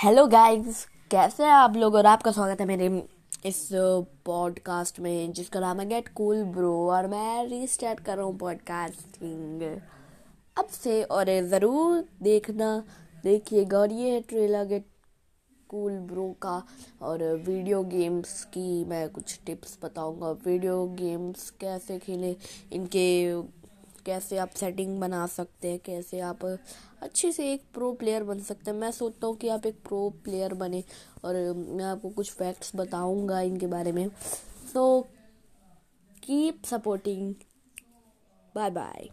Hello guys कैसे हैं आप लोग? और आपका स्वागत है मेरे इस पॉडकास्ट में, जिसका नाम है गेट कूल ब्रो और मैं रीस्टार्ट कर रहा हूँ पॉडकास्टिंग अब से और ज़रूर देखना, देखिएगा। और ये है ट्रेलर गेट कूल ब्रो का, और वीडियो गेम्स की मैं कुछ टिप्स बताऊँगा। वीडियो गेम्स कैसे खेलें, इनके कैसे आप सेटिंग बना सकते हैं, कैसे आप, अच्छे से एक प्रो प्लेयर बन सकते हैं। मैं सोचता हूँ कि आप एक प्रो प्लेयर बने और मैं आपको कुछ फैक्ट्स बताऊँगा इनके बारे में। So keep supporting bye bye